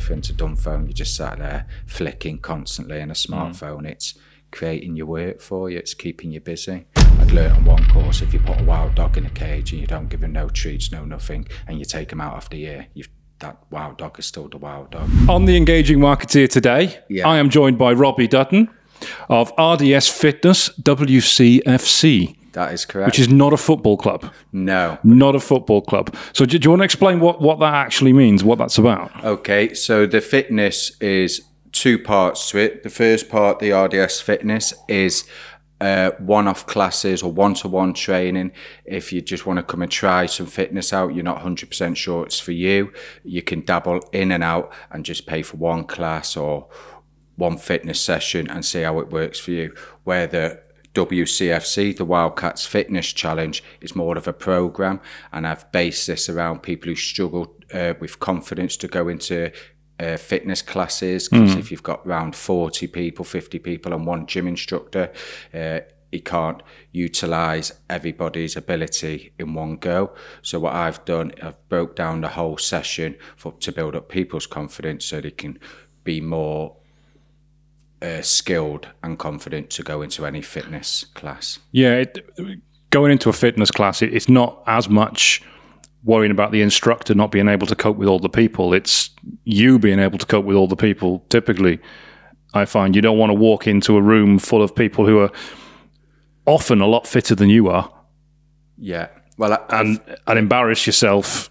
ask what's the difference. A dumb phone, you just sat there flicking constantly, and a smartphone, mm. it's creating your work for you, it's keeping you busy. I'd learned on one course if you put a wild dog in a cage and you don't give him no treats, no nothing, and you take him out after a year, you've that wild dog is still the wild dog. On the Engaging Marketeer today, yeah. I am joined by Robbie Dutton of RDS Fitness WCFC. That is correct. Which is not a football club. No. Not a football club. So, do, do you want to explain what, what that actually means, what that's about? Okay, so the fitness is two parts to it. The first part, the RDS Fitness, is uh, one-off classes or one-to-one training. If you just want to come and try some fitness out, you're not 100% sure it's for you. You can dabble in and out and just pay for one class or one fitness session and see how it works for you. Where the WCFC, the Wildcats Fitness Challenge, is more of a program, and I've based this around people who struggle uh, with confidence to go into uh, fitness classes. Because mm. if you've got around 40 people, 50 people, and one gym instructor, uh, you can't utilize everybody's ability in one go. So what I've done, I've broke down the whole session for to build up people's confidence so they can be more uh, skilled and confident to go into any fitness class. Yeah, it, going into a fitness class, it, it's not as much worrying about the instructor not being able to cope with all the people. It's you being able to cope with all the people. Typically, I find you don't want to walk into a room full of people who are often a lot fitter than you are. Yeah. Well, I, and and embarrass yourself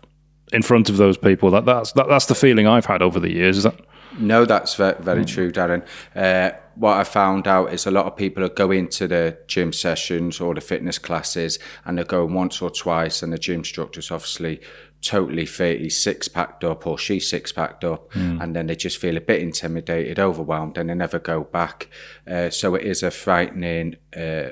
in front of those people. That that's that, that's the feeling I've had over the years. Is that no, that's very, very mm. true, Darren. Uh, what I found out is a lot of people are going to the gym sessions or the fitness classes and they're going once or twice, and the gym instructor's obviously totally fit. He's six packed up or she's six packed up, mm. and then they just feel a bit intimidated, overwhelmed, and they never go back. Uh, so it is a frightening. Uh,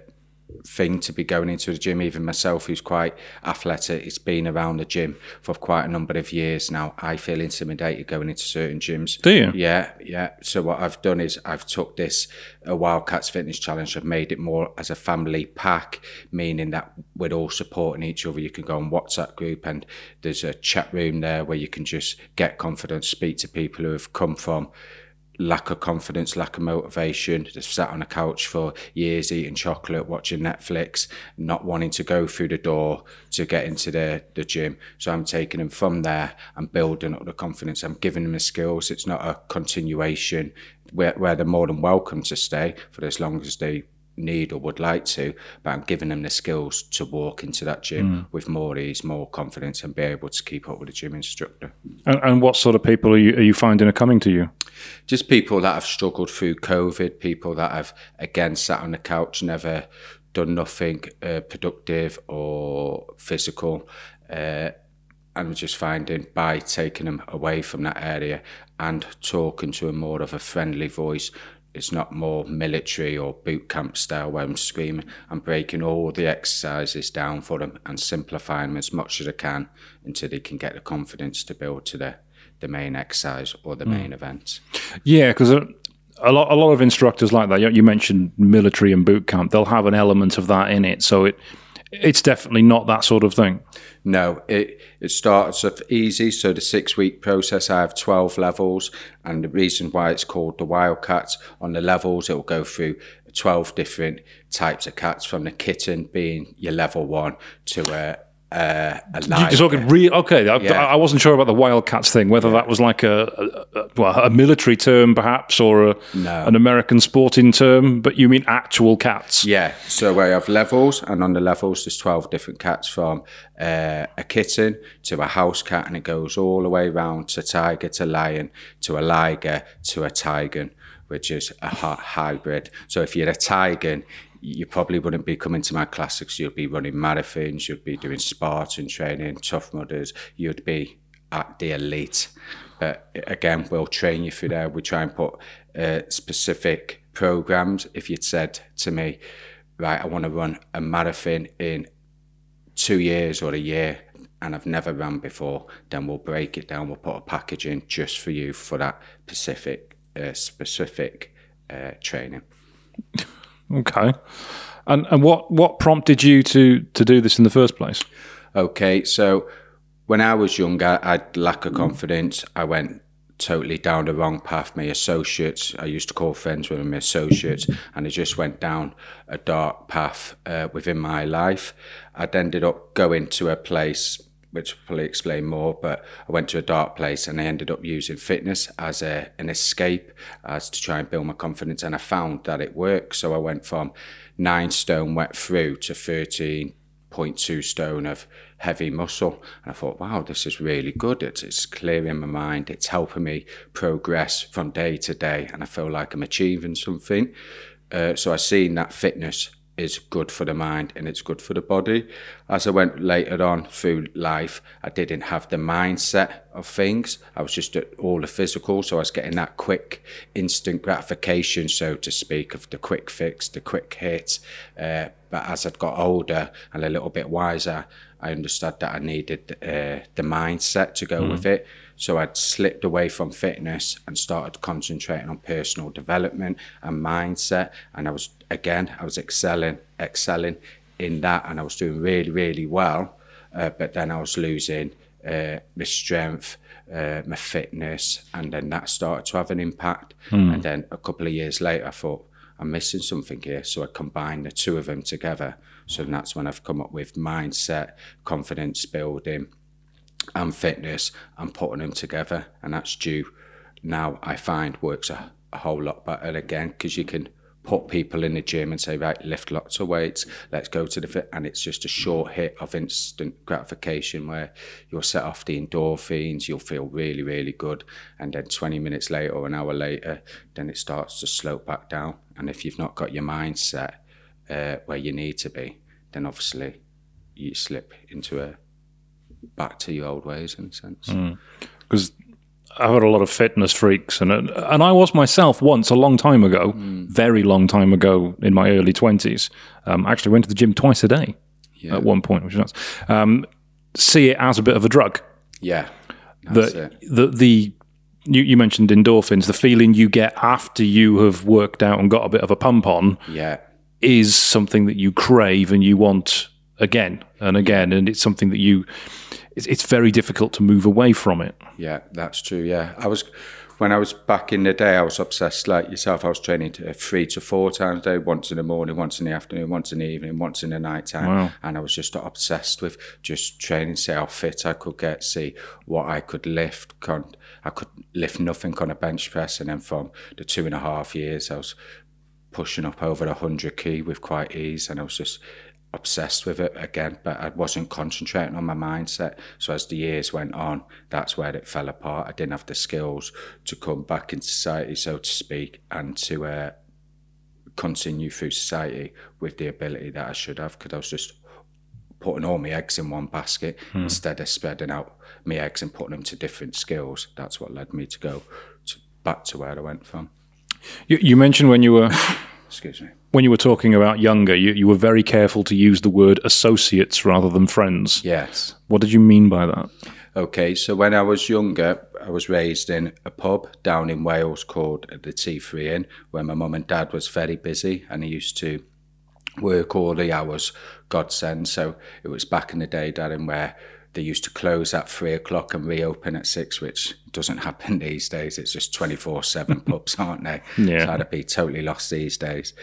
thing to be going into the gym. Even myself, who's quite athletic, it's been around the gym for quite a number of years now. I feel intimidated going into certain gyms. Do you? Yeah, yeah. So what I've done is I've took this a Wildcats Fitness Challenge. I've made it more as a family pack, meaning that we're all supporting each other. You can go on WhatsApp group and there's a chat room there where you can just get confidence, speak to people who have come from lack of confidence, lack of motivation, just sat on a couch for years eating chocolate, watching Netflix, not wanting to go through the door to get into the, the gym. So I'm taking them from there and building up the confidence. I'm giving them the skills. It's not a continuation where, where they're more than welcome to stay for as long as they need or would like to, but I'm giving them the skills to walk into that gym mm. with more ease, more confidence, and be able to keep up with the gym instructor. And, and, what sort of people are you, are you finding are coming to you? Just people that have struggled through COVID, people that have again sat on the couch, never done nothing uh, productive or physical. Uh, and just finding by taking them away from that area and talking to a more of a friendly voice, it's not more military or boot camp style where I'm screaming. I'm breaking all the exercises down for them and simplifying them as much as I can until they can get the confidence to build to the, the main exercise or the mm. main event. Yeah, because a, a lot, a lot of instructors like that. You mentioned military and boot camp. They'll have an element of that in it. So it it's definitely not that sort of thing. No, it it starts off easy. So the six week process, I have twelve levels, and the reason why it's called the Wildcats on the levels, it will go through twelve different types of cats, from the kitten being your level one to a uh, You're talking real? Okay, I, yeah. I, wasn't sure about the Wildcats thing. Whether that was like a, a, a, well, a military term, perhaps, or a, no. an American sporting term. But you mean actual cats? Yeah. So we have levels, and on the levels, there's twelve different cats from uh, a kitten to a house cat, and it goes all the way around to tiger to lion to a liger to a tiger which is a hybrid. So if you're a tiger, you probably wouldn't be coming to my classes. You'd be running marathons, you'd be doing Spartan training, tough mudders, you'd be at the elite. But again, we'll train you through there. We try and put uh, specific programs. If you'd said to me, right, I want to run a marathon in two years or a year, and I've never run before, then we'll break it down. We'll put a package in just for you for that specific, uh, specific uh, training. Okay. And and what what prompted you to to do this in the first place? Okay, so when I was younger, I had lack of confidence. I went totally down the wrong path. My associates, I used to call friends with my associates, and I just went down a dark path uh, within my life. I'd ended up going to a place which will probably explain more, but I went to a dark place and I ended up using fitness as a, an escape, as to try and build my confidence. And I found that it worked. So I went from nine stone wet through to 13.2 stone of heavy muscle. And I thought, wow, this is really good. It's, it's clearing my mind. It's helping me progress from day to day. And I feel like I'm achieving something. Uh, so I seen that fitness is good for the mind and it's good for the body. As I went later on through life, I didn't have the mindset of things. I was just at all the physical, so I was getting that quick, instant gratification, so to speak, of the quick fix, the quick hit. Uh, but as I'd got older and a little bit wiser, I understood that I needed uh, the mindset to go mm. with it. So I'd slipped away from fitness and started concentrating on personal development and mindset. And I was again, I was excelling, excelling in that, and I was doing really, really well. Uh, but then I was losing uh, my strength, uh, my fitness, and then that started to have an impact. Mm. And then a couple of years later, I thought I'm missing something here, so I combined the two of them together. So that's when I've come up with mindset, confidence building, and fitness, and putting them together, and that's due now. I find works a, a whole lot better again because you can put people in the gym and say, right, lift lots of weights, let's go to the fit. And it's just a short hit of instant gratification where you'll set off the endorphins, you'll feel really, really good. And then 20 minutes later or an hour later, then it starts to slope back down. And if you've not got your mindset uh, where you need to be, then obviously you slip into a back to your old ways in a sense. Because mm. I've had a lot of fitness freaks, and and I was myself once a long time ago, mm. very long time ago in my early twenties. Um, actually, went to the gym twice a day yeah. at one point, which is nuts. Um, see it as a bit of a drug. Yeah, the, the the you, you mentioned endorphins. The feeling you get after you have worked out and got a bit of a pump on. Yeah, is something that you crave and you want again and again, and it's something that you it's, it's very difficult to move away from it. Yeah, that's true. Yeah, I was when I was back in the day, I was obsessed like yourself. I was training to three to four times a day, once in the morning, once in the afternoon, once in the evening, once in the night time. Wow. And I was just obsessed with just training, see how fit I could get, see what I could lift. I could lift nothing on a bench press. And then from the two and a half years, I was pushing up over a 100 key with quite ease. And I was just obsessed with it again, but I wasn't concentrating on my mindset. So as the years went on, that's where it fell apart. I didn't have the skills to come back into society, so to speak, and to uh, continue through society with the ability that I should have, because I was just putting all my eggs in one basket hmm. instead of spreading out my eggs and putting them to different skills. That's what led me to go to, back to where I went from. You, you mentioned when you were excuse me when you were talking about younger, you, you were very careful to use the word associates rather than friends. Yes. What did you mean by that? Okay, so when I was younger, I was raised in a pub down in Wales called the T3 Inn, where my mum and dad was very busy and he used to work all the hours God send. So it was back in the day, Darren, where they used to close at three o'clock and reopen at six, which doesn't happen these days. It's just 24 7 pubs, aren't they? Yeah. So I'd be totally lost these days.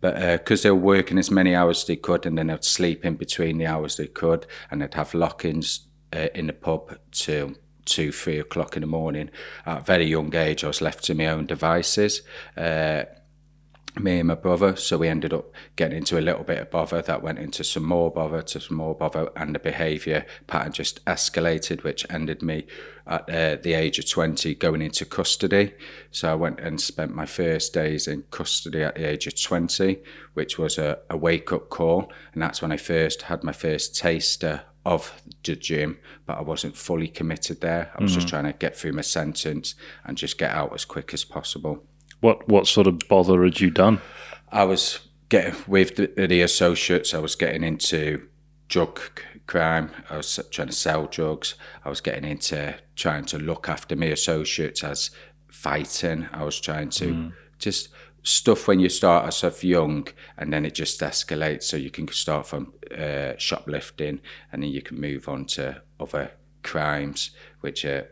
But because uh, they were working as many hours as they could and then they'd sleep in between the hours they could and they'd have lock ins uh, in the pub till two, three o'clock in the morning. At a very young age, I was left to my own devices. Uh, me and my brother. So we ended up getting into a little bit of bother that went into some more bother to some more bother, and the behaviour pattern just escalated, which ended me at uh, the age of 20 going into custody. So I went and spent my first days in custody at the age of 20, which was a, a wake up call. And that's when I first had my first taster of the gym, but I wasn't fully committed there. I was mm-hmm. just trying to get through my sentence and just get out as quick as possible. What what sort of bother had you done? I was getting with the, the associates. I was getting into drug crime. I was trying to sell drugs. I was getting into trying to look after my associates as fighting. I was trying to mm. just stuff when you start as of young and then it just escalates. So you can start from uh, shoplifting and then you can move on to other crimes, which are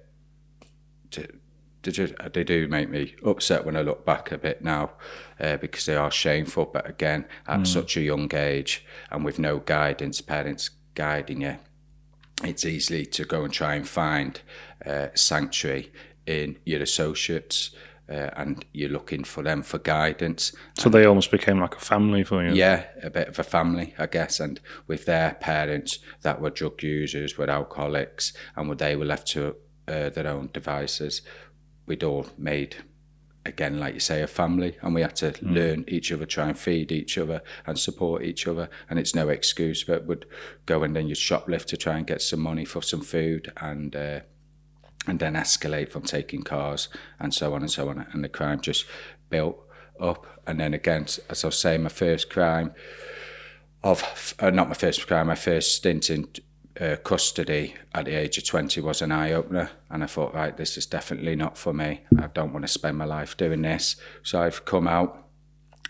they do make me upset when I look back a bit now uh, because they are shameful. But again, at mm. such a young age and with no guidance, parents guiding you, it's easy to go and try and find uh, sanctuary in your associates. Uh, and you're looking for them for guidance. So and, they almost became like a family for you. Yeah, a bit of a family, I guess. And with their parents that were drug users, were alcoholics, and they were left to uh, their own devices, we'd all made again, like you say, a family, and we had to mm. learn each other, try and feed each other, and support each other. And it's no excuse, but would go and then you'd shoplift to try and get some money for some food, and uh, and then escalate from taking cars and so on and so on. And the crime just built up. And then again, as I was saying, my first crime of uh, not my first crime, my first stint in uh, custody at the age of 20 was an eye opener. And I thought, right, this is definitely not for me. I don't want to spend my life doing this. So I've come out.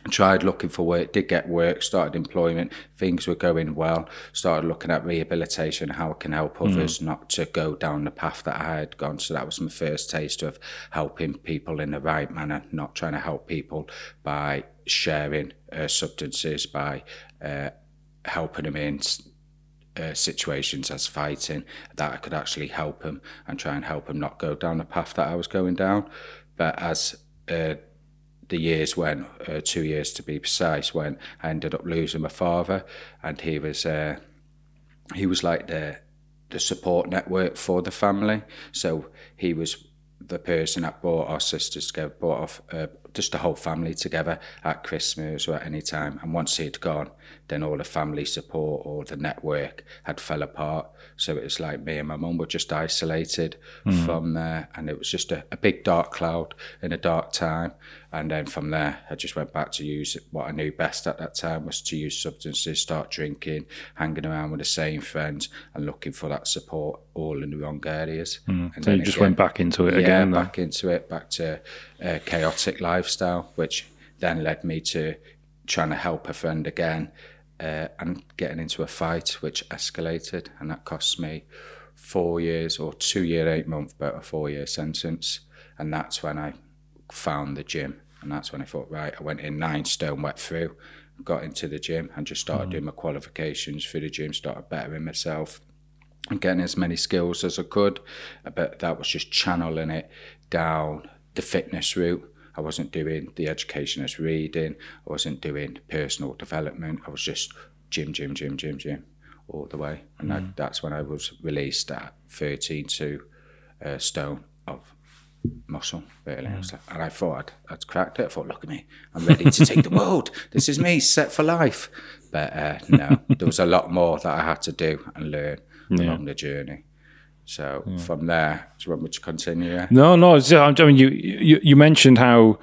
Tried looking for work, did get work, started employment, things were going well, started looking at rehabilitation, how I can help mm. others mm. not to go down the path that I had gone. So that was my first taste of helping people in the right manner, not trying to help people by sharing uh, substances, by uh, helping them in uh, situations as fighting that I could actually help him and try and help him not go down the path that I was going down. But as uh, the years went, uh, two years to be precise, when I ended up losing my father, and he was uh, he was like the the support network for the family. So he was the person that brought our sisters together, brought off uh, just the whole family together at Christmas or at any time. And once he'd gone, then all the family support or the network had fell apart. So it was like me and my mum were just isolated mm. from there, and it was just a, a big dark cloud in a dark time. And then from there, I just went back to use what I knew best at that time was to use substances, start drinking, hanging around with the same friends, and looking for that support all in the wrong areas. Mm. And so you just again, went back into it yeah, again. back into it, back to a chaotic lifestyle, which then led me to trying to help a friend again uh, and getting into a fight, which escalated, and that cost me four years or two year, eight month, but a four year sentence. And that's when I found the gym and that's when I thought, right, I went in nine stone wet through, got into the gym and just started mm. doing my qualifications through the gym, started bettering myself and getting as many skills as I could. But that was just channeling it down the fitness route. I wasn't doing the education as reading, I wasn't doing personal development. I was just gym, gym, gym, gym, gym all the way. And mm. that, that's when I was released at 13 to uh, stone of muscle, really. Mm. and I thought I'd, I'd, cracked it. I thought, look at me, I'm ready to take the world. This is me, set for life. But uh, no, there was a lot more that I had to do and learn yeah. along the journey. So yeah. from there, do you want me to continue? No, no. I mean, you, you you mentioned how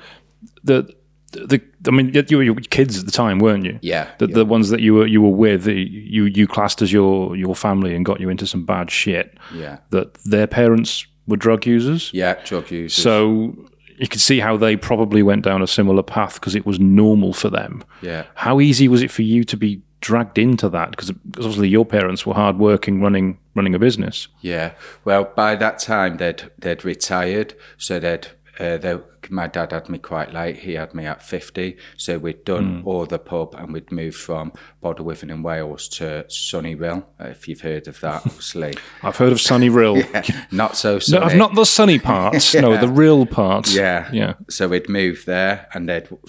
the the I mean, you were kids at the time, weren't you? Yeah. The, yeah. the ones that you were you were with, you you classed as your your family and got you into some bad shit. Yeah. That their parents were drug users. Yeah, drug users. So you could see how they probably went down a similar path because it was normal for them. Yeah. How easy was it for you to be dragged into that? Because obviously your parents were hardworking, running running a business. Yeah. Well, by that time they'd they'd retired, so they'd uh, they, my dad had me quite late. He had me at 50. So we'd done mm. all the pub and we'd moved from Bodelwyddan in Wales to Sunny Rhyl, if you've heard of that, obviously. I've heard of Sunny Rhyl. yeah, not so sunny. No, not the sunny parts. yeah. No, the real parts. Yeah. Yeah. So we'd moved there. And the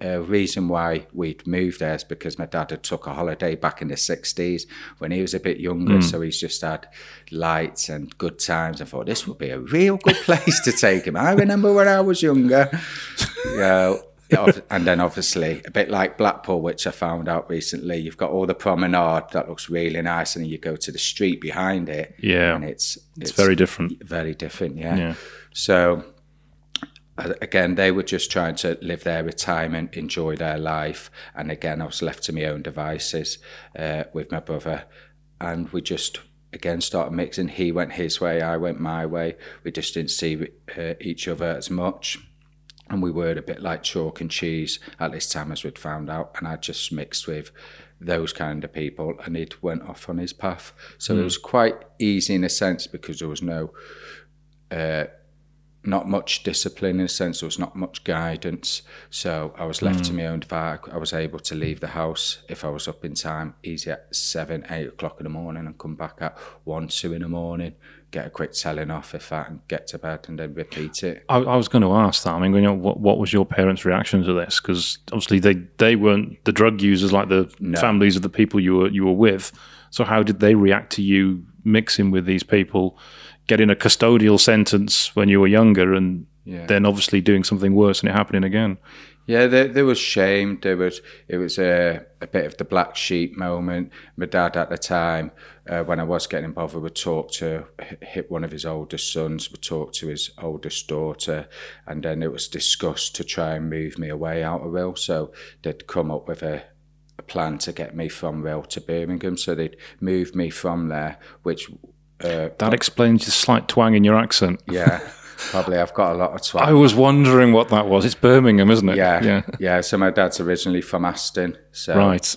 a reason why we'd moved there is because my dad had took a holiday back in the 60s when he was a bit younger. Mm. So he's just had lights and good times. I thought this would be a real good place to take him. I remember when I was younger. Yeah. and then obviously a bit like Blackpool, which I found out recently, you've got all the promenade that looks really nice, and then you go to the street behind it. Yeah, and it's it's, it's very different. Very different, yeah. yeah. So again, they were just trying to live their retirement, enjoy their life, and again, I was left to my own devices uh, with my brother, and we just again started mixing. He went his way, I went my way. We just didn't see uh, each other as much. And we were a bit like chalk and cheese at this time, as we'd found out. And I just mixed with those kind of people, and he'd went off on his path. So it was quite easy in a sense because there was no, uh, not much discipline in a sense. There was not much guidance. So I was left to my own device. I was able to leave the house if I was up in time, easy at seven, eight o'clock in the morning, and come back at one, two in the morning. Get a quick telling off if that, and get to bed, and then repeat it. I, I was going to ask that. I mean, you know, what, what was your parents' reaction to this? Because obviously they, they weren't the drug users like the families of the people you were you were with. So how did they react to you mixing with these people, getting a custodial sentence when you were younger, and Yeah. then obviously doing something worse and it happening again? Yeah, there, there was shame. There was it was a, a bit of the black sheep moment. My dad at the time, uh, when I was getting involved, would talk to hit one of his oldest sons, would talk to his oldest daughter, and then it was discussed to try and move me away out of Rhyl. So they'd come up with a, a plan to get me from Rhyl to Birmingham. So they'd move me from there, which uh, That explains the slight twang in your accent. yeah, probably I've got a lot of twat. I was wondering what that was. It's Birmingham, isn't it? Yeah, Yeah. yeah, So my dad's originally from Aston, so Right.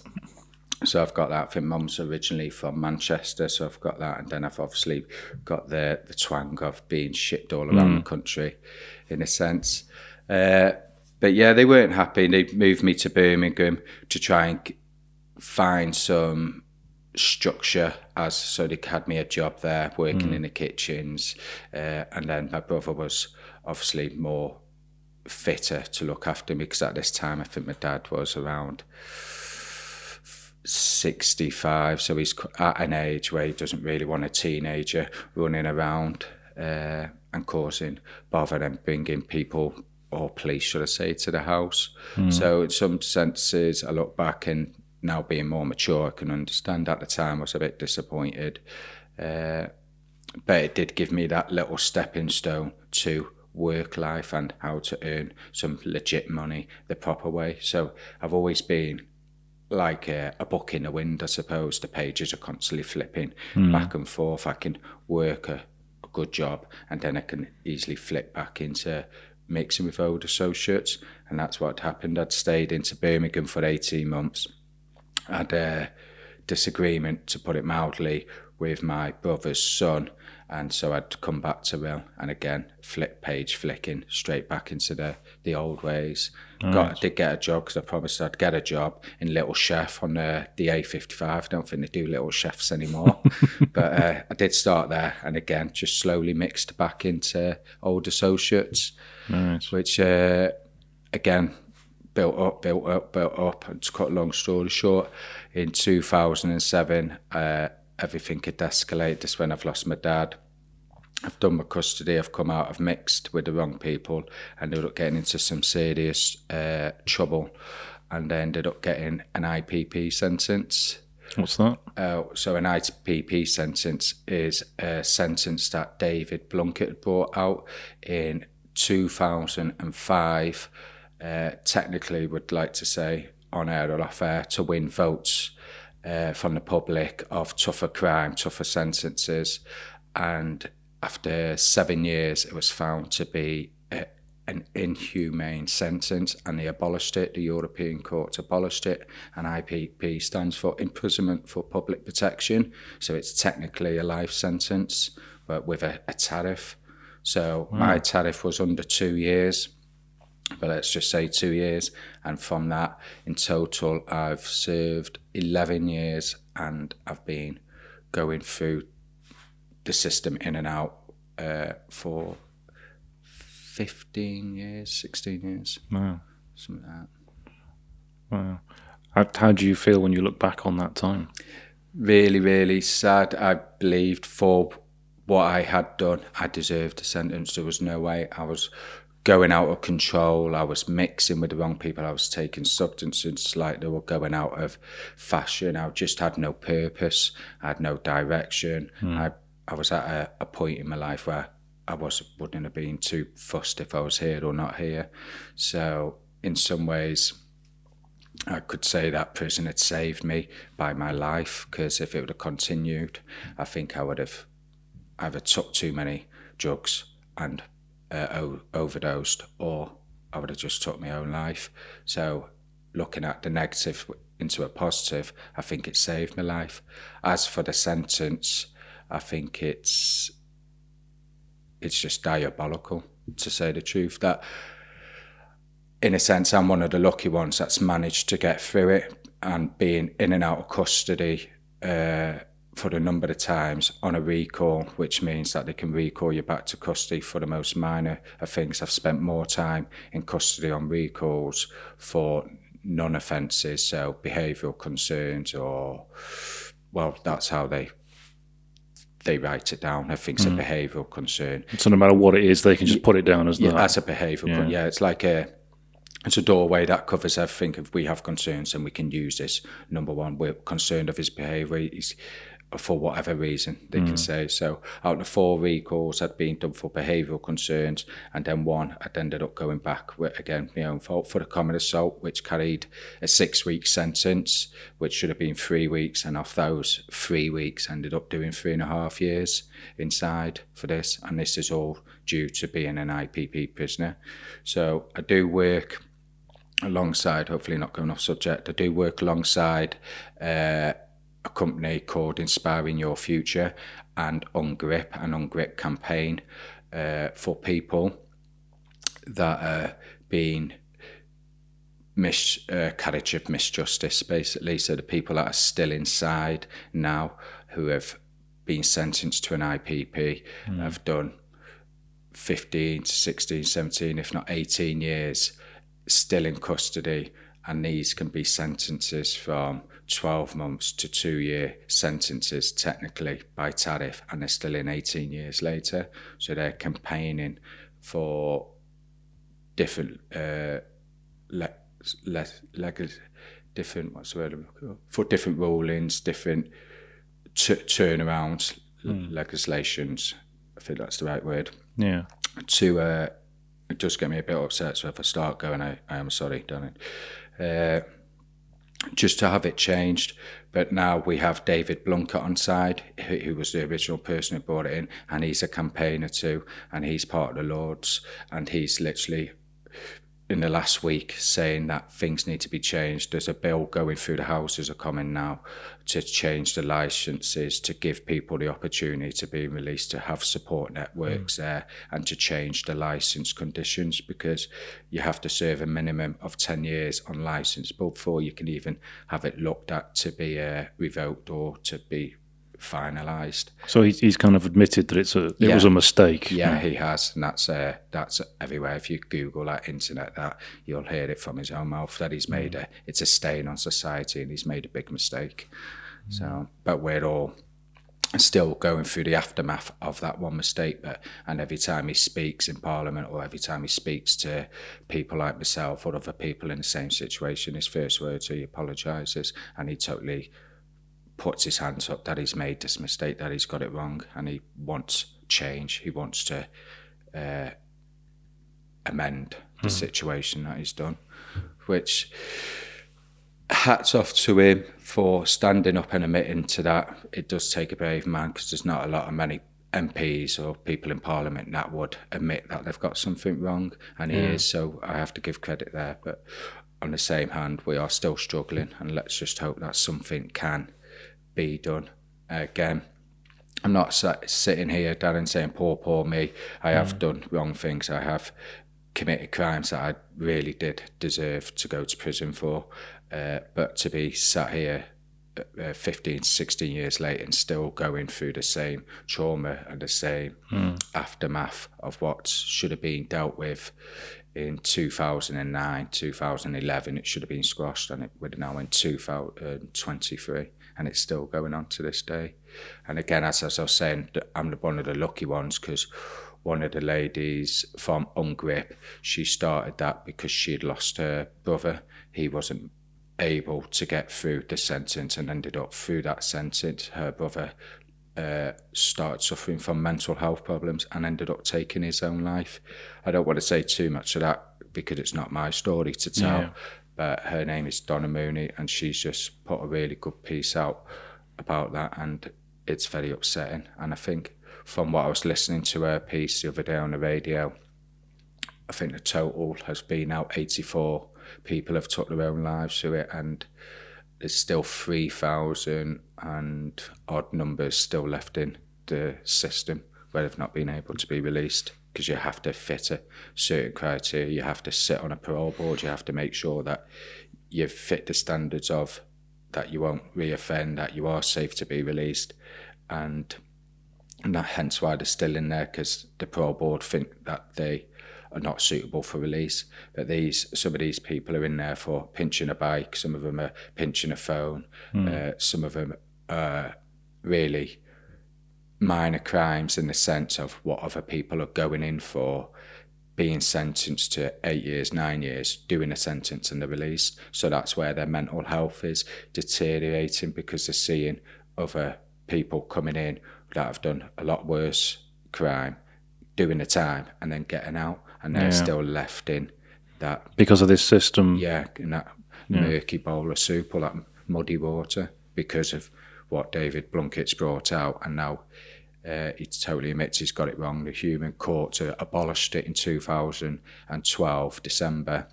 So I've got that. I think mum's originally from Manchester, so I've got that, and then I've obviously got the the twang of being shipped all around the country, in a sense. Uh, but yeah, they weren't happy. They moved me to Birmingham to try and find some structure as so they had me a job there working in the kitchens uh, and then my brother was obviously more fitter to look after me because at this time I think my dad was around 65 so he's at an age where he doesn't really want a teenager running around uh, and causing bother and bringing people or police should I say to the house. So in some senses I look back and now being more mature I can understand at the time I was a bit disappointed uh, but it did give me that little stepping stone to work life and how to earn some legit money the proper way. So I've always been like a, a book in the wind, I suppose. The pages are constantly flipping back and forth. I can work a, a good job and then I can easily flip back into mixing with old associates. And that's what happened. I'd stayed into Birmingham for 18 months. I had a disagreement, to put it mildly, with my brother's son. And so I'd come back to Rhyl and again, flip page flicking straight back into the, the old ways. Got did get a job because I promised I'd get a job in Little Chef on the, the A55. I don't think they do Little Chefs anymore. but uh, I did start there and again, just slowly mixed back into old associates, Nice. which uh, again, built up, built up, built up. And to cut a long story short, in 2007, uh, everything had escalated. This when I've lost my dad. I've done my custody. I've come out. I've mixed with the wrong people, and ended up getting into some serious uh, trouble, and I ended up getting an IPP sentence. What's that? Uh, so an IPP sentence is a sentence that David Blunkett brought out in 2005. Uh, technically, would like to say on air or off air to win votes uh, from the public of tougher crime, tougher sentences, and after seven years, it was found to be a, an inhumane sentence, and they abolished it. The European Court abolished it, and IPP stands for imprisonment for public protection. So it's technically a life sentence, but with a, a tariff. So my tariff was under two years but let's just say two years. And from that, in total, I've served 11 years and I've been going through the system in and out uh, for 15 years, 16 years, Wow. something like that. Wow. How, how do you feel when you look back on that time? Really, really sad. I believed for what I had done, I deserved a sentence. There was no way I was going out of control. I was mixing with the wrong people. I was taking substances like they were going out of fashion. I just had no purpose. I had no direction. Hmm. I I was at a, a point in my life where I was wouldn't have been too fussed if I was here or not here. So in some ways, I could say that prison had saved me by my life because if it would have continued, I think I would have either took too many drugs and uh, overdosed, or I would have just took my own life. So, looking at the negative into a positive, I think it saved my life. As for the sentence, I think it's it's just diabolical to say the truth. That in a sense, I'm one of the lucky ones that's managed to get through it and being in and out of custody uh, for a number of times on a recall, which means that they can recall you back to custody for the most minor of things. I've spent more time in custody on recalls for non-offences, so behavioural concerns or, well, that's how they they write it down. I think it's mm. a behavioural concern. So no matter what it is, they can just put it down as yeah, that. As a behavioural, yeah. yeah, it's like a it's a doorway that covers everything. If we have concerns, and we can use this. Number one, we're concerned of his behaviour. He's for whatever reason they mm. can say. So out of four recalls had been done for behavioural concerns, and then one had ended up going back with, again my own fault for the common assault, which carried a six-week sentence, which should have been three weeks, and off those three weeks ended up doing three and a half years inside for this, and this is all due to being an IPP prisoner. So I do work alongside, hopefully not going off subject, I do work alongside. Uh, a company called Inspiring Your Future and On UNGRIPP, an UNGRIPP campaign uh, for people that are being miscarriage uh, of misjustice, basically. So the people that are still inside now who have been sentenced to an IPP mm. have done 15 to 16, 17, if not 18 years still in custody. And these can be sentences from 12 months to two year sentences technically by tariff and they're still in 18 years later. So they're campaigning for different uh, le- le- le- different what's the word for different rulings, different t- turnarounds, mm. legislations. I think that's the right word. Yeah. To uh, it does get me a bit upset. So if I start going, I, I am sorry, Darren. Uh, just to have it changed. But now we have David Blunkett on side, who, was the original person who brought it in, and he's a campaigner too, and he's part of the Lords, and he's literally in the last week saying that things need to be changed. There's a bill going through the Houses are coming now to change the licenses to give people the opportunity to be released to have support networks mm. there and to change the license conditions because you have to serve a minimum of 10 years on license before you can even have it looked at to be uh, revoked or to be finalised. So he's, he's kind of admitted that it's a it yeah. was a mistake. Yeah, he has, and that's uh, that's everywhere. If you Google that internet, that you'll hear it from his own mouth that he's made mm. a it's a stain on society and he's made a big mistake. Mm. So, but we're all still going through the aftermath of that one mistake but and every time he speaks in parliament or every time he speaks to people like myself or other people in the same situation his first words he apologizes and he totally puts his hands up that he's made this mistake, that he's got it wrong, and he wants change. He wants to uh, amend the mm. situation that he's done, which hats off to him for standing up and admitting to that. It does take a brave man because there's not a lot of many MPs or people in Parliament that would admit that they've got something wrong, and he is. So I have to give credit there. But on the same hand, we are still struggling, and let's just hope that something can be done. Again, I'm not sat, sitting here, Darren, saying poor, poor me. I have mm. done wrong things. I have committed crimes that I really did deserve to go to prison for. Uh, but to be sat here uh, 15, 16 years later and still going through the same trauma and the same mm. aftermath of what should have been dealt with in 2009, 2011, it should have been squashed and it would now in 2023 and it's still going on to this day. And again, as, as I was saying, I'm one of the lucky ones because one of the ladies from UNGRIPP, she started that because she'd lost her brother. He wasn't able to get through the sentence and ended up through that sentence. Her brother uh, started suffering from mental health problems and ended up taking his own life. I don't want to say too much of that because it's not my story to tell, yeah but her name is Donna Mooney, and she's just put a really good piece out about that, and it's very upsetting. And I think from what I was listening to her piece the other day on the radio, I think the total has been out 84 people have took their own lives through it, and there's still 3,000 and odd numbers still left in the system where they've not been able to be released because you have to fit a certain criteria. You have to sit on a parole board. You have to make sure that you fit the standards of that you won't reoffend, that you are safe to be released, and and that hence why they're still in there because the parole board think that they are not suitable for release. But these some of these people are in there for pinching a bike. Some of them are pinching a phone. Mm. Uh, some of them are really minor crimes in the sense of what other people are going in for being sentenced to eight years, nine years, doing a sentence and they're released. So that's where their mental health is deteriorating because they're seeing other people coming in that have done a lot worse crime, doing the time and then getting out, and they're yeah. still left in that because of this system. Yeah, in that yeah. murky bowl of soup or that muddy water because of what David Blunkett's brought out, and now uh, he totally admits he's got it wrong. The human court uh, abolished it in 2012 December,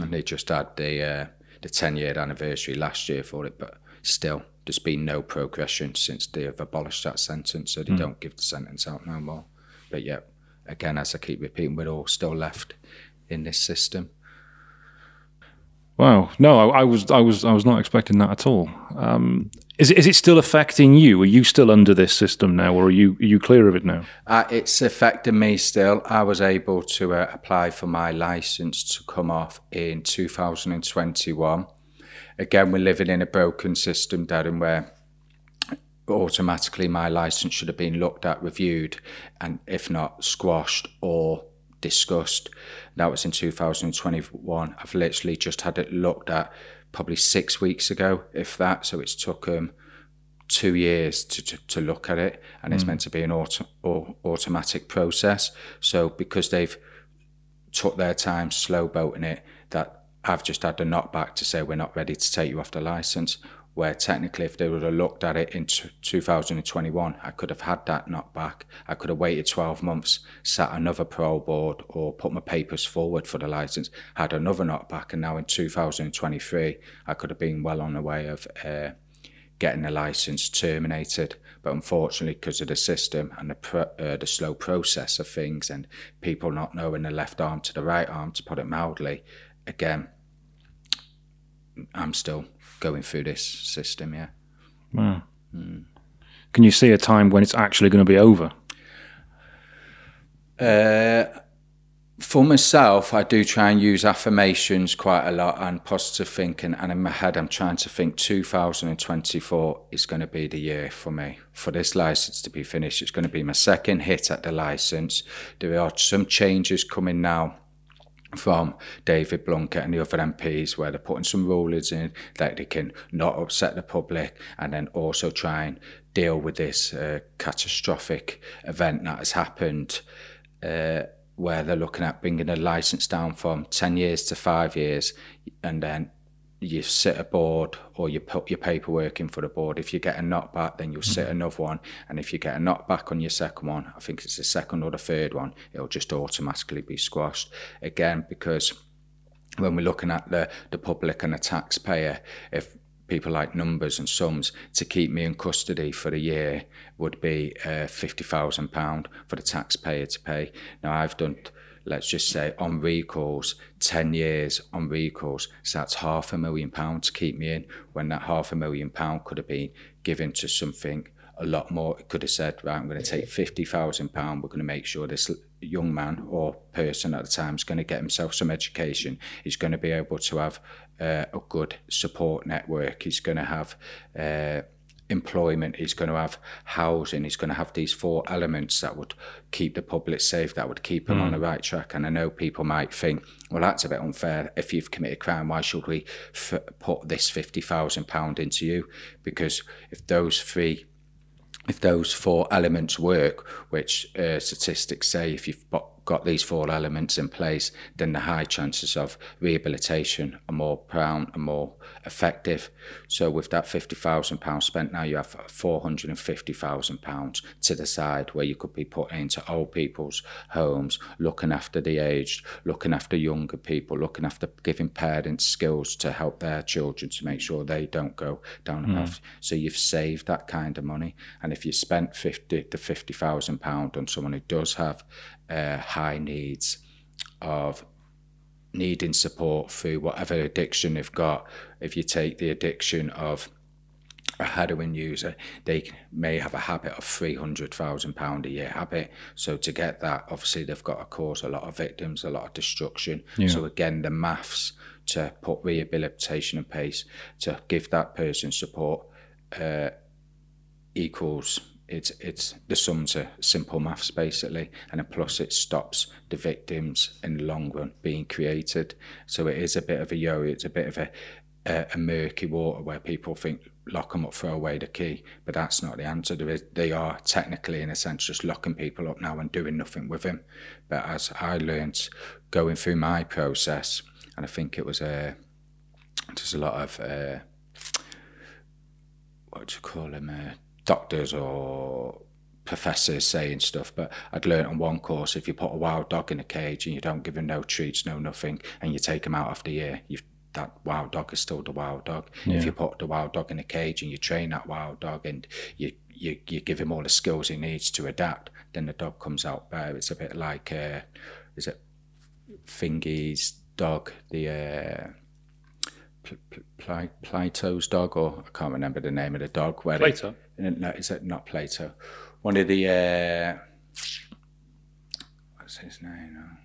and they just had the uh, the 10 year anniversary last year for it, but still there's been no progression since they have abolished that sentence, so they mm. don't give the sentence out no more. But yeah, again, as I keep repeating, we're all still left in this system. Wow, no, I, I was, I was, I was not expecting that at all. Um, is it, is it still affecting you? Are you still under this system now, or are you are you clear of it now? Uh, it's affecting me still. I was able to uh, apply for my license to come off in 2021. Again, we're living in a broken system, Darren, where automatically my license should have been looked at, reviewed, and if not squashed or discussed. That was in 2021. I've literally just had it looked at probably six weeks ago, if that. So it's took them um, two years to, to, to, look at it, and mm. it's meant to be an auto, or automatic process. So because they've took their time slow boating it, that I've just had a knockback to say we're not ready to take you off the license where technically if they would have looked at it in 2021, I could have had that knockback. I could have waited 12 months, sat another parole board or put my papers forward for the license, had another knockback, and now in 2023, I could have been well on the way of uh, getting the license terminated. But unfortunately, because of the system and the, pro- uh, the slow process of things and people not knowing the left arm to the right arm, to put it mildly, again, I'm still going through this system. Yeah. Wow. Mm. Can you see a time when it's actually going to be over? Uh, for myself, I do try and use affirmations quite a lot and positive thinking. And in my head, I'm trying to think 2024 is going to be the year for me for this license to be finished. It's going to be my second hit at the license. There are some changes coming now from David Blunkett and the other MPs where they're putting some rulings in that they can not upset the public and then also try and deal with this uh, catastrophic event that has happened uh, where they're looking at bringing a license down from 10 years to five years and then you sit a board or you put your paperwork in for the board. If you get a knockback, then you'll mm-hmm. sit another one. And if you get a knockback on your second one, I think it's the second or the third one, it'll just automatically be squashed again because when we're looking at the, the public and the taxpayer, if people like numbers and sums to keep me in custody for a year would be uh, £50,000 for the taxpayer to pay. Now, I've done let's just say on recalls, 10 years on recalls. So that's half a million pounds to keep me in when that half a million pound could have been given to something a lot more. It could have said, right, I'm going to take £50,000, we're going to make sure this young man or person at the time is going to get himself some education. He's going to be able to have uh, a good support network. He's going to have uh, employment, he's going to have housing, he's going to have these four elements that would keep the public safe, that would keep him mm. on the right track. And I know people might think, well, that's a bit unfair. If you've committed crime, why should we f- put this £50,000 into you? Because if those three if those four elements work, which uh, statistics say if you've got these four elements in place, then the high chances of rehabilitation are more profound and more effective. So with that fifty thousand pounds spent now, you have four hundred and fifty thousand pounds to the side where you could be put into old people's homes, looking after the aged, looking after younger people, looking after giving parents skills to help their children to make sure they don't go down the path. So you've saved that kind of money, and if you spent fifty to fifty thousand pound on someone who does have uh, high needs of needing support through whatever addiction they've got. If you take the addiction of a heroin user, they may have a habit of three hundred thousand pound a year habit. So to get that, obviously they've got to cause a lot of victims, a lot of destruction. So again, the maths to put rehabilitation in place to give that person support uh, equals it's it's the sums are simple maths basically, and then plus it stops the victims in the long run being created. So it is a bit of a yo. It's a bit of a a, a murky water where people think lock them up, throw away the key, but that's not the answer. There is, they are technically, in a sense, just locking people up now and doing nothing with them. But as I learnt going through my process, and I think it was a there's a lot of uh, what do you call them, uh, doctors or professors saying stuff. But I'd learnt on one course if you put a wild dog in a cage and you don't give him no treats, no nothing, and you take him out after a year, you've that wild dog is still the wild dog. If you put the wild dog in a cage and you train that wild dog and you, you, you give him all the skills he needs to adapt, then the dog comes out better. It's a bit like, uh, is it Fingy's dog, the uh, Pl- Pl- Pl- Plato's dog, or I can't remember the name of the dog. Where Plato? No, is it not Plato? One of the uh, what's his name?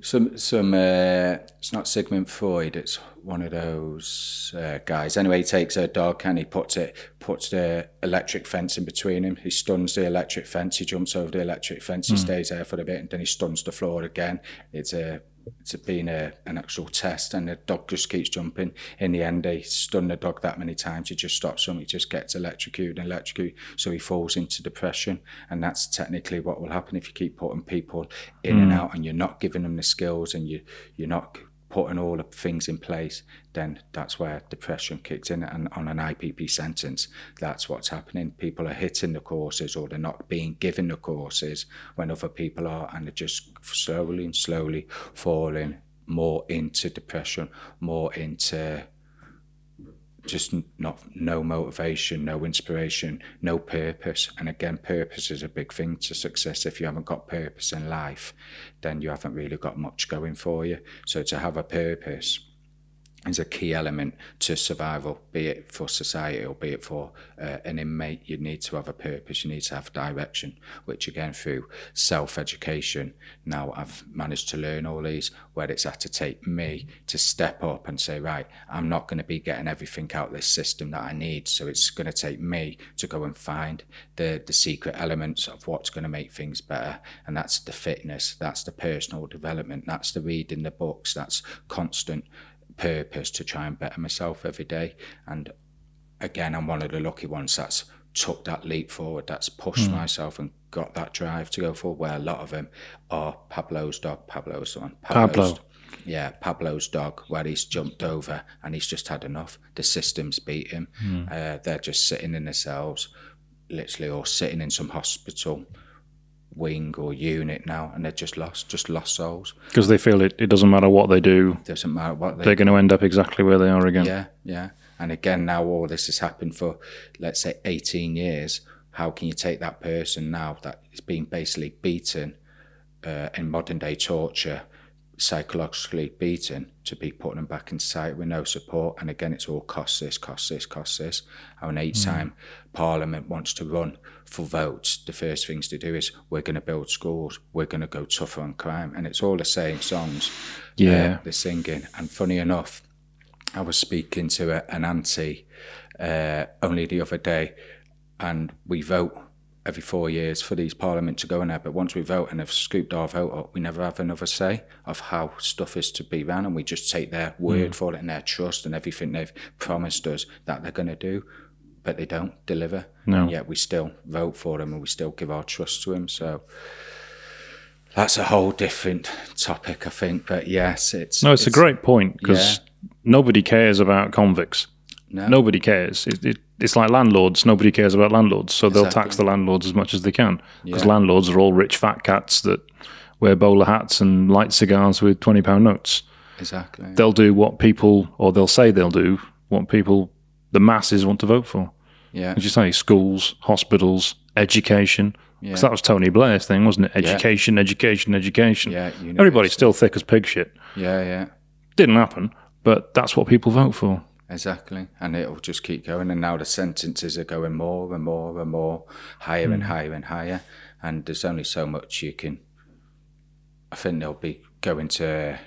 Some some uh, it's not Sigmund Freud. It's one of those uh, guys. Anyway, he takes a dog and he puts it puts the electric fence in between him. He stuns the electric fence. He jumps over the electric fence. He stays there for a bit and then he stuns the floor again. It's a it's been a, an actual test and the dog just keeps jumping. In the end, they stun the dog that many times, he just stops him, he just gets electrocuted and electrocuted, so he falls into depression. And that's technically what will happen if you keep putting people in and hmm. out and you're not giving them the skills and you, you're not putting all the things in place, then that's where depression kicks in. And on an IPP sentence, that's what's happening. People are hitting the courses or they're not being given the courses when other people are, and they're just slowly and slowly falling more into depression, more into just not no motivation, no inspiration, no purpose. And again, purpose is a big thing to success. If you haven't got purpose in life, then you haven't really got much going for you. So to have a purpose is a key element to survival, be it for society or be it for uh, an inmate. You need to have a purpose, you need to have direction, which again, through self education, now I've managed to learn all these where it's had to take me to step up and say, right, I'm not going to be getting everything out of this system that I need. So it's going to take me to go and find the, the secret elements of what's going to make things better. And that's the fitness, that's the personal development, that's the reading the books, that's constant purpose to try and better myself every day. And again, I'm one of the lucky ones that's took that leap forward, that's pushed myself and got that drive to go forward. Where a lot of them are Pavlov's dog, Pavlov's one. Pavlov. Yeah, Pavlov's dog, where he's jumped over and he's just had enough. The system's beat him. Uh, they're just sitting in the cells, literally, or sitting in some hospital wing or unit now, and they're just lost, just lost souls. Because they feel it, it doesn't matter what they do, Doesn't matter what they they're going to end up exactly where they are again. Yeah, yeah. And again, now all this has happened for, let's say, 18 years. How can you take that person now that is being basically beaten uh, in modern day torture, psychologically beaten, to be putting them back in society with no support? And again, it's all cost this, cost this, cost this. And when each time Parliament wants to run for votes, the first things to do is we're going to build schools, we're going to go tougher on crime. And it's all the same songs Yeah. uh, they're singing. And funny enough, I was speaking to a, an auntie uh, only the other day, and we vote every four years for these parliament to go in there. But once we vote and have scooped our vote up, we never have another say of how stuff is to be ran, and we just take their hmm. word for it and their trust and everything they've promised us that they're going to do. But they don't deliver. No. And yet we still vote for them and we still give our trust to them. So That's a whole different topic, I think. But yes, it's No, it's, a great point because nobody cares about convicts. No. Nobody cares. It, it, it's like landlords. Nobody cares about landlords, so they'll tax the landlords as much as they can because Yeah. landlords are all rich fat cats that wear bowler hats and light cigars with twenty pound notes. exactly. They'll do what people, or they'll say they'll do what people, the masses want to vote for. Yeah, As you say, schools, hospitals, education. Yeah. Because that was Tony Blair's thing, wasn't it? Education, education, education. Yeah, Everybody's still thick as pig shit. yeah, yeah. Didn't happen, but that's what people vote for. Exactly, and it'll just keep going. And now the sentences are going more and more and more, higher and higher and higher. And there's only so much you can. I think they'll be going to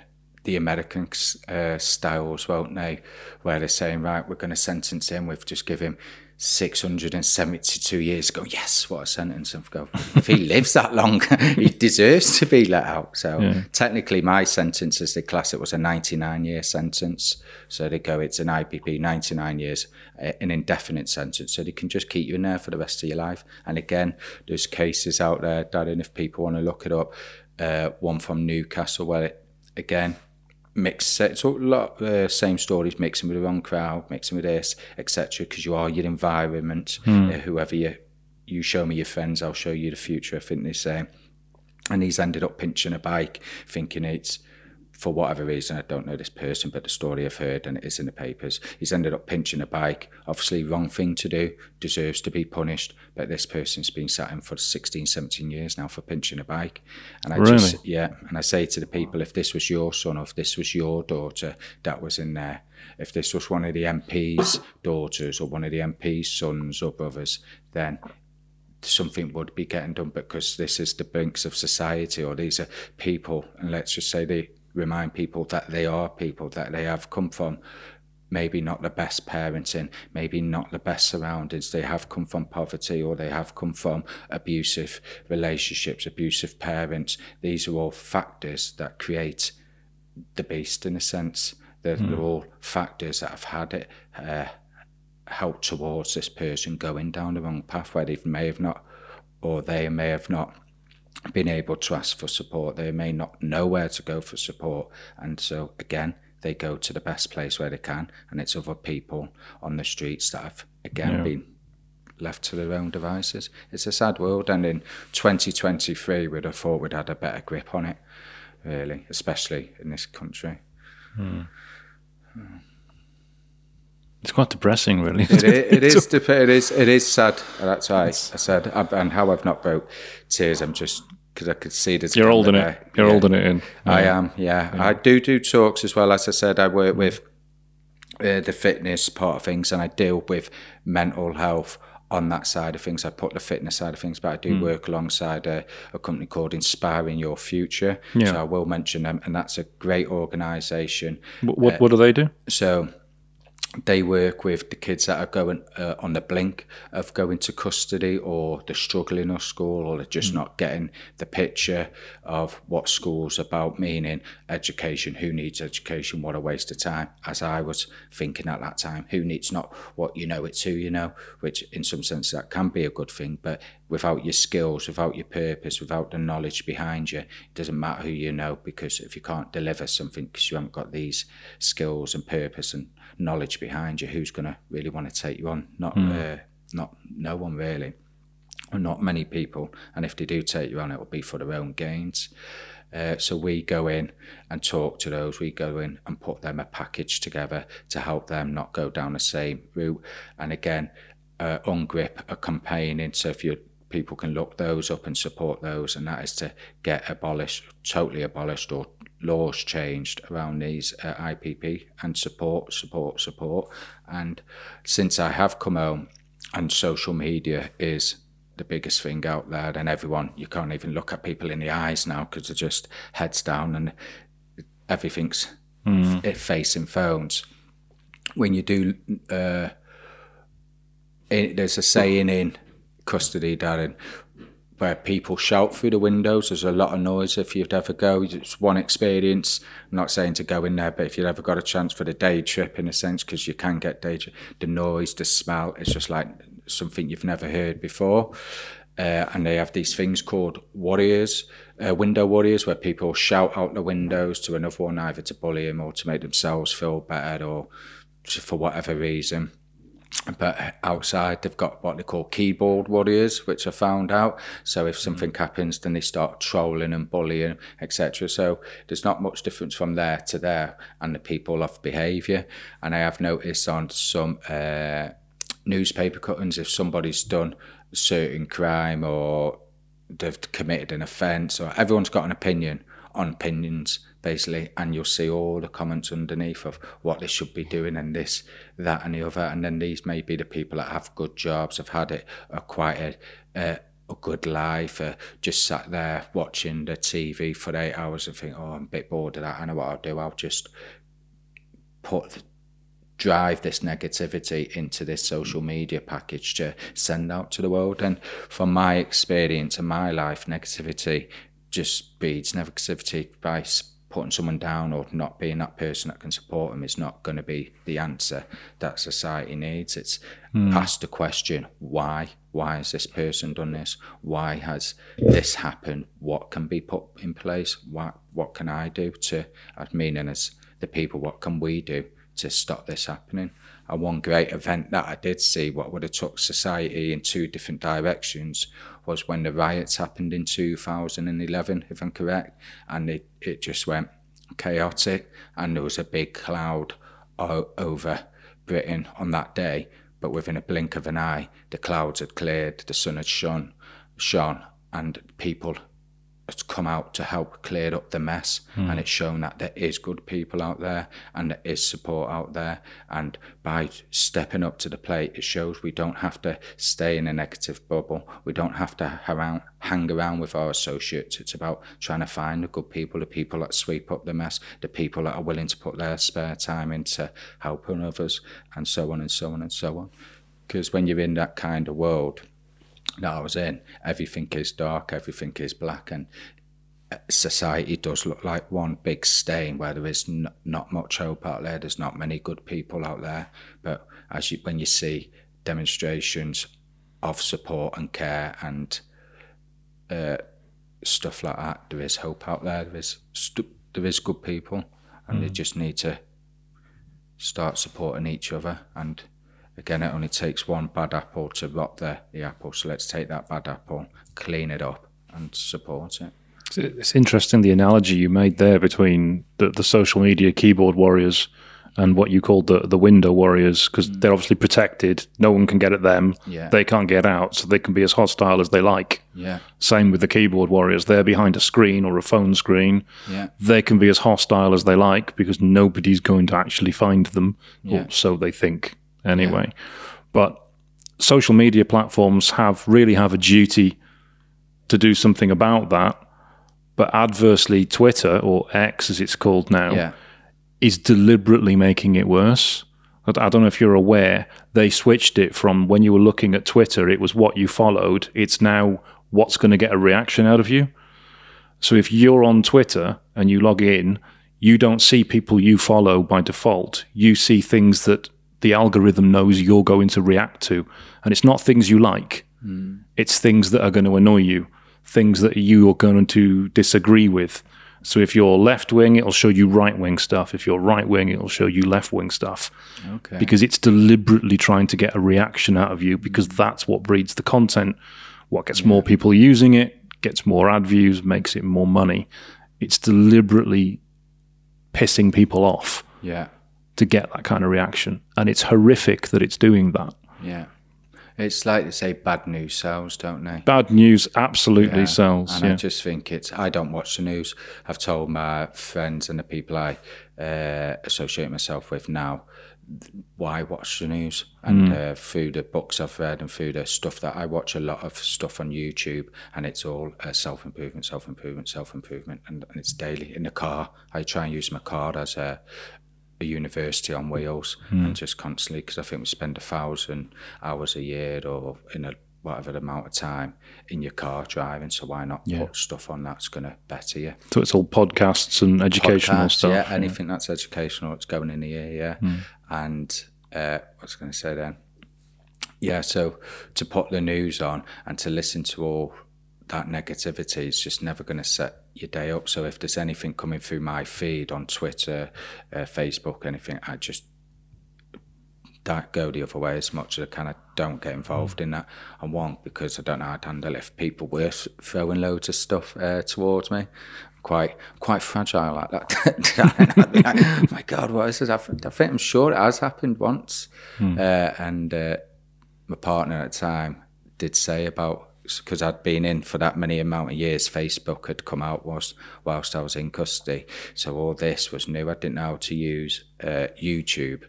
the American uh, styles, won't they? Where they're saying, right, we're going to sentence him. We've just give him 672 years. ago. yes, what a sentence. And go, if he lives that long, he deserves to be let out. So technically, my sentence as the class it was a 99 year sentence. So they go, it's an IPP, 99 years, uh, an indefinite sentence. So they can just keep you in there for the rest of your life. And again, there's cases out there, Darren, if people want to look it up. Uh, one from Newcastle, where it, again, mix it's a lot uh, same stories mixing with the wrong crowd mixing with this etc because you are your environment. Uh, whoever you you show me your friends i'll show you the future i think they say. And he's ended up pinching a bike thinking it's for whatever reason i don't know this person but the story i've heard and it is in the papers he's ended up pinching a bike obviously wrong thing to do deserves to be punished but this person's been sat in for 16 17 years now for pinching a bike and i just Really? yeah, and I say to the people, if this was your son or if this was your daughter that was in there, if this was one of the MP's daughters or one of the MP's sons or brothers, then something would be getting done because this is the brinks of society or these are people, and let's just say they remind people that they are people, that they have come from maybe not the best parenting, maybe not the best surroundings. They have come from poverty or they have come from abusive relationships, abusive parents. These are all factors that create the beast in a sense. They're, they're all factors that have had it uh, help towards this person going down the wrong path where they may have not, or they may have not been able to ask for support. They may not know where to go for support. And so, again, they go to the best place where they can, and it's other people on the streets that have, again, Yeah. been left to their own devices. It's a sad world, and in 2023, we'd have thought we'd had a better grip on it, really, especially in this country. Hmm. Hmm. It's quite depressing, really. It, it is. dep- It is. It is sad. That's why I said, and how I've not broke tears. I'm just because I could see this. You're holding it. You're Yeah. holding it in. I am, yeah. I do do talks as well. As I said, I work mm. with uh, the fitness part of things, and I deal with mental health on that side of things. I put the fitness side of things, but I do mm. work alongside a, a company called Inspiring Your Future. Yeah. So I will mention them, and that's a great organisation. What, what, what do they do? So they work with the kids that are going uh, on the blink of going to custody or they're struggling at school or they're just not getting the picture of what school's about, meaning education, who needs education, what a waste of time. As I was thinking at that time, who needs not what you know, it's who you know, which in some sense that can be a good thing, but without your skills, without your purpose, without the knowledge behind you, it doesn't matter who you know because if you can't deliver something because you haven't got these skills and purpose and knowledge behind you, who's going to really want to take you on? Not, uh, not no one really, or not many people. And if they do take you on, it will be for their own gains. Uh, so we go in and talk to those. We go in and put them a package together to help them not go down the same route. And again, uh, UNGRIPP a campaigning. So if you people can look those up and support those, and that is to get abolished, totally abolished, or laws changed around these uh, IPP and support, support, support. And since I have come home, and social media is the biggest thing out there, and everyone you can't even look at people in the eyes now because they're just heads down and everything's f- facing phones. When you do, uh, it, there's a saying in custody, Darren, where people shout through the windows. There's a lot of noise. If you'd ever go, it's one experience. I'm not saying to go in there, but if you've ever got a chance for the day trip, in a sense, because you can get day the noise, the smell, it's just like something you've never heard before. uh, and they have these things called warriors, uh, window warriors, where people shout out the windows to another one, either to bully him or to make themselves feel better or for whatever reason. But outside, they've got what they call keyboard warriors, which I found out. So if something mm. happens, then they start trolling and bullying, etc. So there's not much difference from there to there, and the people of behaviour. And I have noticed on some uh, newspaper cuttings, if somebody's done a certain crime or they've committed an offence, or everyone's got an opinion on opinions basically, and you'll see all the comments underneath of what they should be doing and this, that, and the other. And then these may be the people that have good jobs, have had it, are quite a, a, good life, uh, just sat there watching the TV for eight hours and think, oh, I'm a bit bored of that. I know what I'll do. I'll just put drive this negativity into this social media package to send out to the world. And from my experience in my life, negativity just breeds negativity by putting someone down or not being that person that can support them is not going to be the answer that society needs. It's mm. ask the question, why? Why has this person done this? Why has this happened? What can be put in place? What what can I do to, I mean, and as the people, what can we do to stop this happening? And one great event that I did see, what would have took society in two different directions, was when the riots happened in 2011, if I'm correct, and it, it just went chaotic, and there was a big cloud o- over Britain on that day. But within a blink of an eye, the clouds had cleared, the sun had shone, shone, and people has come out to help clear up the mess. Mm. and it's shown that there is good people out there and there is support out there. And by stepping up to the plate it shows we don't have to stay in a negative bubble. We don't have to around, hang around with our associates. It's about trying to find the good people the people that sweep up the mess the people that are willing to put their spare time into helping others and so on and so on and so on. Because when you're in that kind of world that I was in, everything is dark, everything is black, and uh, society does look like one big stain where there is n- not much hope out there. There's not many good people out there. But as you, when you see demonstrations of support and care and uh, stuff like that, there is hope out there. There is st- there is good people, and mm. they just need to start supporting each other and Again, it only takes one bad apple to rot the, the apple. So let's take that bad apple, clean it up, and support it. It's interesting the analogy you made there between the, the social media keyboard warriors and what you called the, the window warriors, because mm. they're obviously protected. No one can get at them. Yeah. They can't get out, so they can be as hostile as they like. Yeah. Same with the keyboard warriors. They're behind a screen or a phone screen. Yeah. They can be as hostile as they like because nobody's going to actually find them, yeah. or so they think anyway. Yeah. But social media platforms have really have a duty to do something about that. But adversely, Twitter or X, as it's called now, yeah. is deliberately making it worse. I don't know if you're aware, they switched it from when you were looking at Twitter, it was what you followed. It's now what's going to get a reaction out of you. So if you're on Twitter and you log in, you don't see people you follow by default. You see things that the algorithm knows you're going to react to. And it's not things you like, mm. it's things that are going to annoy you, things that you are going to disagree with. So if you're left wing, it'll show you right wing stuff. If you're right wing, it'll show you left wing stuff. Okay. Because it's deliberately trying to get a reaction out of you because that's what breeds the content. What gets yeah. more people using it, gets more ad views, makes it more money. It's deliberately pissing people off. Yeah to get that kind of reaction. And it's horrific that it's doing that. Yeah. It's like they say bad news sells, don't they? Bad news absolutely yeah. sells. And yeah. I just think it's, I don't watch the news. I've told my friends and the people I uh, associate myself with now why watch the news and mm. uh, through the books I've read and through the stuff that I watch a lot of stuff on YouTube and it's all uh, self improvement, self improvement, self improvement, and, and, it's daily in the car. I try and use my car as a a university on wheels mm. and just constantly because I think we spend a thousand hours a year or in a whatever amount of time in your car driving. So why not yeah. put stuff on that's going to better you? So it's all podcasts and educational podcasts, stuff. Yeah, anything yeah. that's educational, it's going in the ear. Yeah, mm. and uh, what was going to say then? yeah, so to put the news on and to listen to all that negativity is just never going to set your day up. So if there's anything coming through my feed on Twitter, uh, Facebook, anything, I just that go the other way as much as I kind of don't get involved in that. I won't because I don't know how to handle if people were throwing loads of stuff uh, towards me. I'm quite, quite fragile like that. like, my God, what is this? I think, I think I'm sure it has happened once. Mm. Uh, and uh, my partner at the time did say about because I'd been in for that many amount of years, Facebook had come out whilst, whilst I was in custody. So all this was new. I didn't know how to use uh, YouTube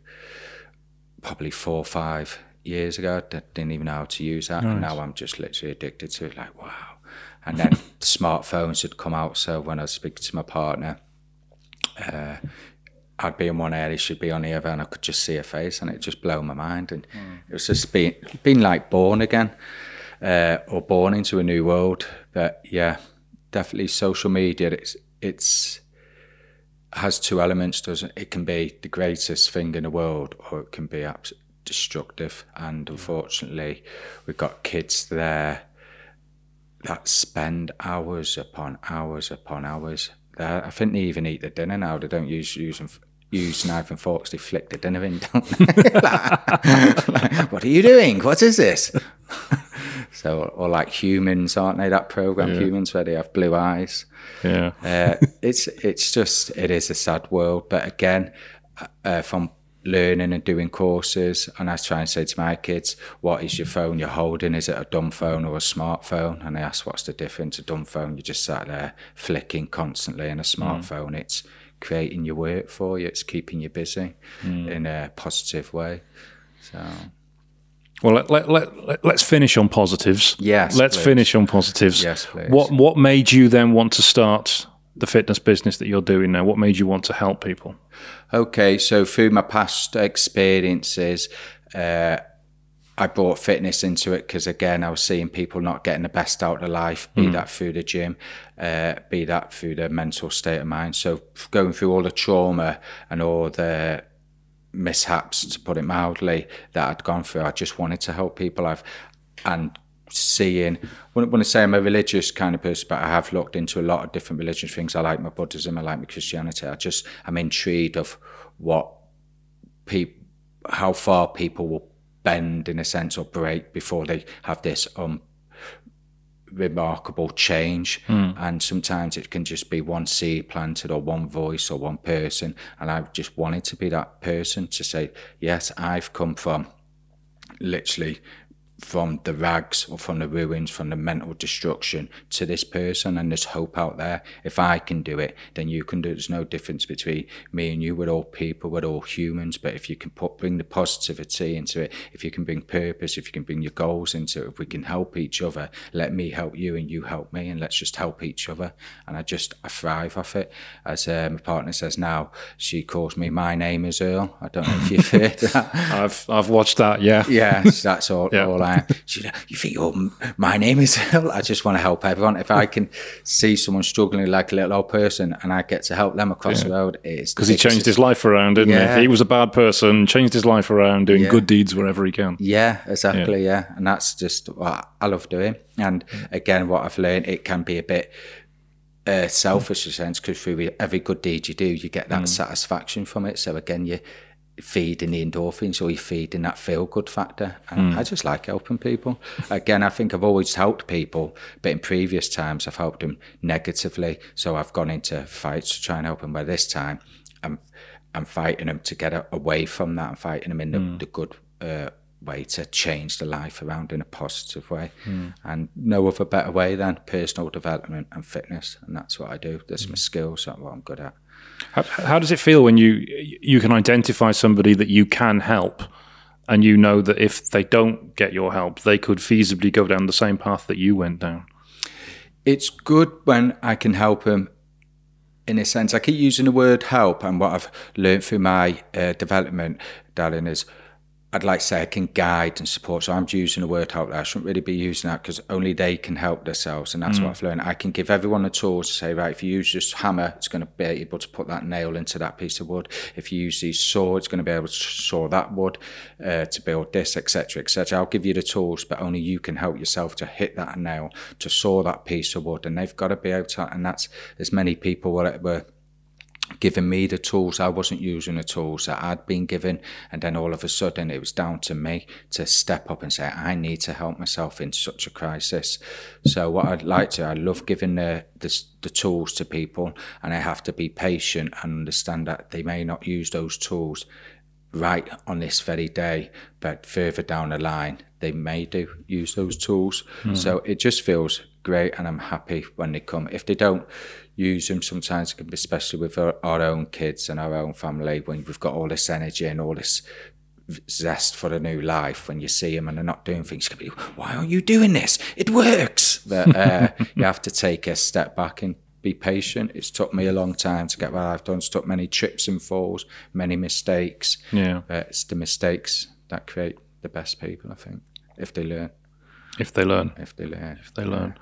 probably four or five years ago. I didn't even know how to use that. Nice. And now I'm just literally addicted to it. Like, wow. And then smartphones had come out. So when I was speaking to my partner, uh, I'd be in one area, she'd be on the other, and I could just see her face, and it just blew my mind. And mm. it was just being, being like born again, uh, or born into a new world. But yeah, definitely social media. It's it's has two elements, doesn't it? It can be the greatest thing in the world, or it can be absolutely destructive. And unfortunately, we've got kids there that spend hours upon hours upon hours there. I think they even eat the dinner now. They don't use use use knife and forks. They flick the dinner in, don't they? like, like, what are you doing? What is this? so, or like humans, aren't they? That program, yeah. humans, where they have blue eyes. Yeah, uh, it's it's just it is a sad world. But again, uh, from learning and doing courses, and I try and say to my kids, "What is your phone you're holding? Is it a dumb phone or a smartphone?" And I ask, "What's the difference? A dumb phone, you just sat there flicking constantly, and a mm. smartphone, mm. it's creating your work for you. It's keeping you busy mm. in a positive way." So. Well, let, let, let, let's finish on positives. Yes. Let's please. finish on positives. Yes, please. What, what made you then want to start the fitness business that you're doing now? What made you want to help people? Okay, so through my past experiences, uh, I brought fitness into it because again, I was seeing people not getting the best out of life, be mm. that through the gym, uh, be that through their mental state of mind. So going through all the trauma and all the mishaps, to put it mildly, that I'd gone through, I just wanted to help people. I've and seeing when, when I say I'm a religious kind of person, but I have looked into a lot of different religious things. I like my Buddhism, I like my Christianity. I just I'm intrigued of what people, how far people will bend in a sense or break before they have this um remarkable change mm. and sometimes it can just be one seed planted or one voice or one person and I just wanted to be that person to say yes I've come from literally from the rags or from the ruins, from the mental destruction to this person, and there's hope out there. If I can do it, then you can do it. There's no difference between me and you. We're all people, we're all humans. But if you can put bring the positivity into it, if you can bring purpose, if you can bring your goals into it, if we can help each other, let me help you and you help me, and let's just help each other. And I just I thrive off it. As uh, my partner says now, she calls me my name is Earl. I don't know if you've heard that. I've I've watched that. Yeah. Yeah, that's all. yeah. all like, you think, oh, my name is I just want to help everyone. If I can see someone struggling like a little old person and I get to help them across yeah. the road, it's because he changed his life around, didn't yeah. he? He was a bad person, changed his life around, doing yeah. good deeds wherever he can. Yeah, exactly. Yeah, and that's just what I love doing. And again, what I've learned, it can be a bit uh, selfish in a sense because through every good deed you do, you get that mm. satisfaction from it. So again, you feeding the endorphins or you're feeding that feel good factor. And mm. I just like helping people. Again, I think I've always helped people, but in previous times I've helped them negatively. So I've gone into fights to try and help them. Where this time I'm I'm fighting them to get away from that. I'm fighting them in the, mm. the good uh, way to change the life around in a positive way. Mm. And no other better way than personal development and fitness. And that's what I do. That's my skills. That's what I'm good at. How, how does it feel when you you can identify somebody that you can help, and you know that if they don't get your help, they could feasibly go down the same path that you went down? It's good when I can help them. In a sense, I keep using the word help, and what I've learned through my uh, development, Darren, is I'd like to say I can guide and support. So I'm using the word help there. I shouldn't really be using that because only they can help themselves. And that's what I've learned. I can give everyone the tools to say, right, if you use this hammer, it's going to be able to put that nail into that piece of wood. If you use these saw, it's going to be able to saw that wood uh, to build this, etc., etc. I'll give you the tools, but only you can help yourself to hit that nail, to saw that piece of wood. And they've got to be able to, and that's, as many people were, were giving me the tools. I wasn't using the tools that I'd been given. And then all of a sudden it was down to me to step up and say, I need to help myself in such a crisis. So what I'd like to, I love giving the, the, the tools to people and I have to be patient and understand that they may not use those tools right on this very day, but further down the line, they may do use those tools. Hmm. So it just feels great and I'm happy when they come. If they don't use them, sometimes, it can be, especially with our, our own kids and our own family, when we've got all this energy and all this zest for a new life, when you see them and they're not doing things, you can be, why aren't you doing this? It works. But uh, you have to take a step back and be patient. It's took me a long time to get what I've done. It's took many trips and falls, many mistakes. Yeah. But it's the mistakes that create the best people, I think, if they learn. If they learn. If they learn. If they learn.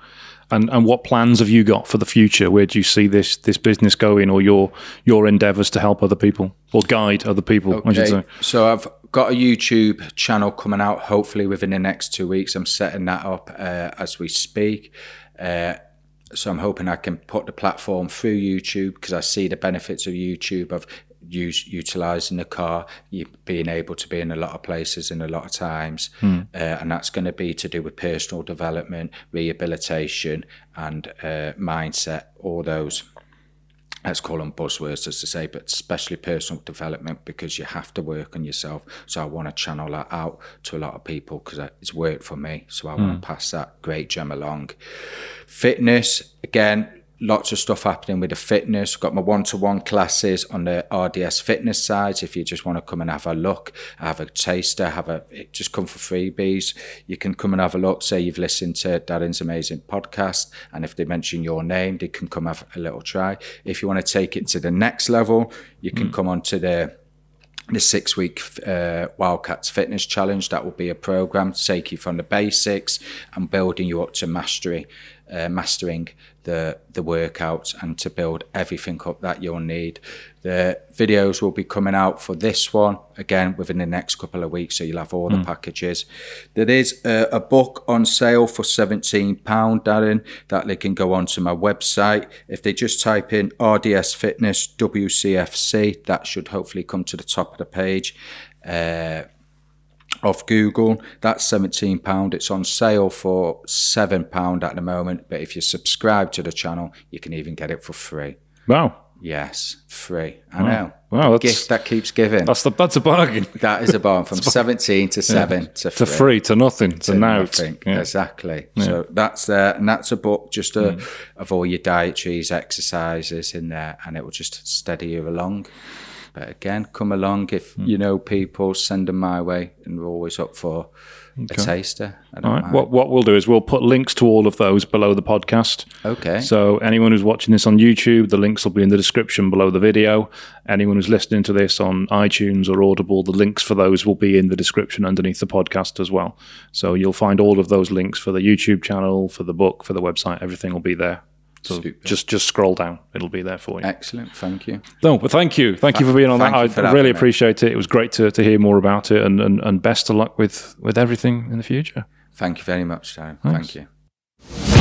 And and what plans have you got for the future? Where do you see this this business going, or your your endeavours to help other people or guide other people? I should say. Okay, so I've got a YouTube channel coming out hopefully within the next two weeks. I'm setting that up uh, as we speak. Uh, so I'm hoping I can put the platform through YouTube because I see the benefits of YouTube of use utilizing the car, you being able to be in a lot of places in a lot of times, uh, and that's going to be to do with personal development, rehabilitation, and uh, mindset. All those let's call them buzzwords as to say, but especially personal development because you have to work on yourself. So I want to channel that out to a lot of people because it's worked for me. So I want to pass that great gem along. Fitness, again, lots of stuff happening with the fitness. Got my one-to-one classes on the RDS fitness side. If you just want to come and have a look, have a taster, have a just come for freebies. You can come and have a look. Say you've listened to Darren's amazing podcast, and if they mention your name, they can come have a little try. If you want to take it to the next level, you can come on to the the six week uh, Wildcats Fitness Challenge. That will be a program to take you from the basics and building you up to mastery, uh, mastering the the workouts and to build everything up that you'll need. The videos will be coming out for this one again within the next couple of weeks, so you'll have all the packages. There is a, a book on sale for seventeen pound, Darren, that they can go onto my website. If they just type in RDS Fitness WCFC, that should hopefully come to the top of the page. Uh, of Google. That's seventeen pound. It's on sale for seven pound at the moment. But if you subscribe to the channel, you can even get it for free. Wow, Yes, free. I know. Wow, that's- gift that keeps giving. that's the that's a bargain. That is a bargain from seventeen to seven to To free. free, to nothing, to, to. Yeah. Exactly. So that's there, and that's a book just uh, of all your dietaries, exercises in there, and it will just steady you along. But again, come along if hmm. you know people, send them my way, and we're always up for a taster. I don't All right. mind. What what we'll do is we'll put links to all of those below the podcast. Okay. So anyone who's watching this on YouTube, the links will be in the description below the video. Anyone who's listening to this on iTunes or Audible, the links for those will be in the description underneath the podcast as well. So you'll find all of those links for the YouTube channel, for the book, for the website. Everything will be there. So Super. just just scroll down; it'll be there for you. Excellent. Thank you. No, but thank you, thank you for being on that. I having really me. appreciate it. It was great to, to hear more about it, and, and and best of luck with with everything in the future. Thank you very much, Darren. Thank you.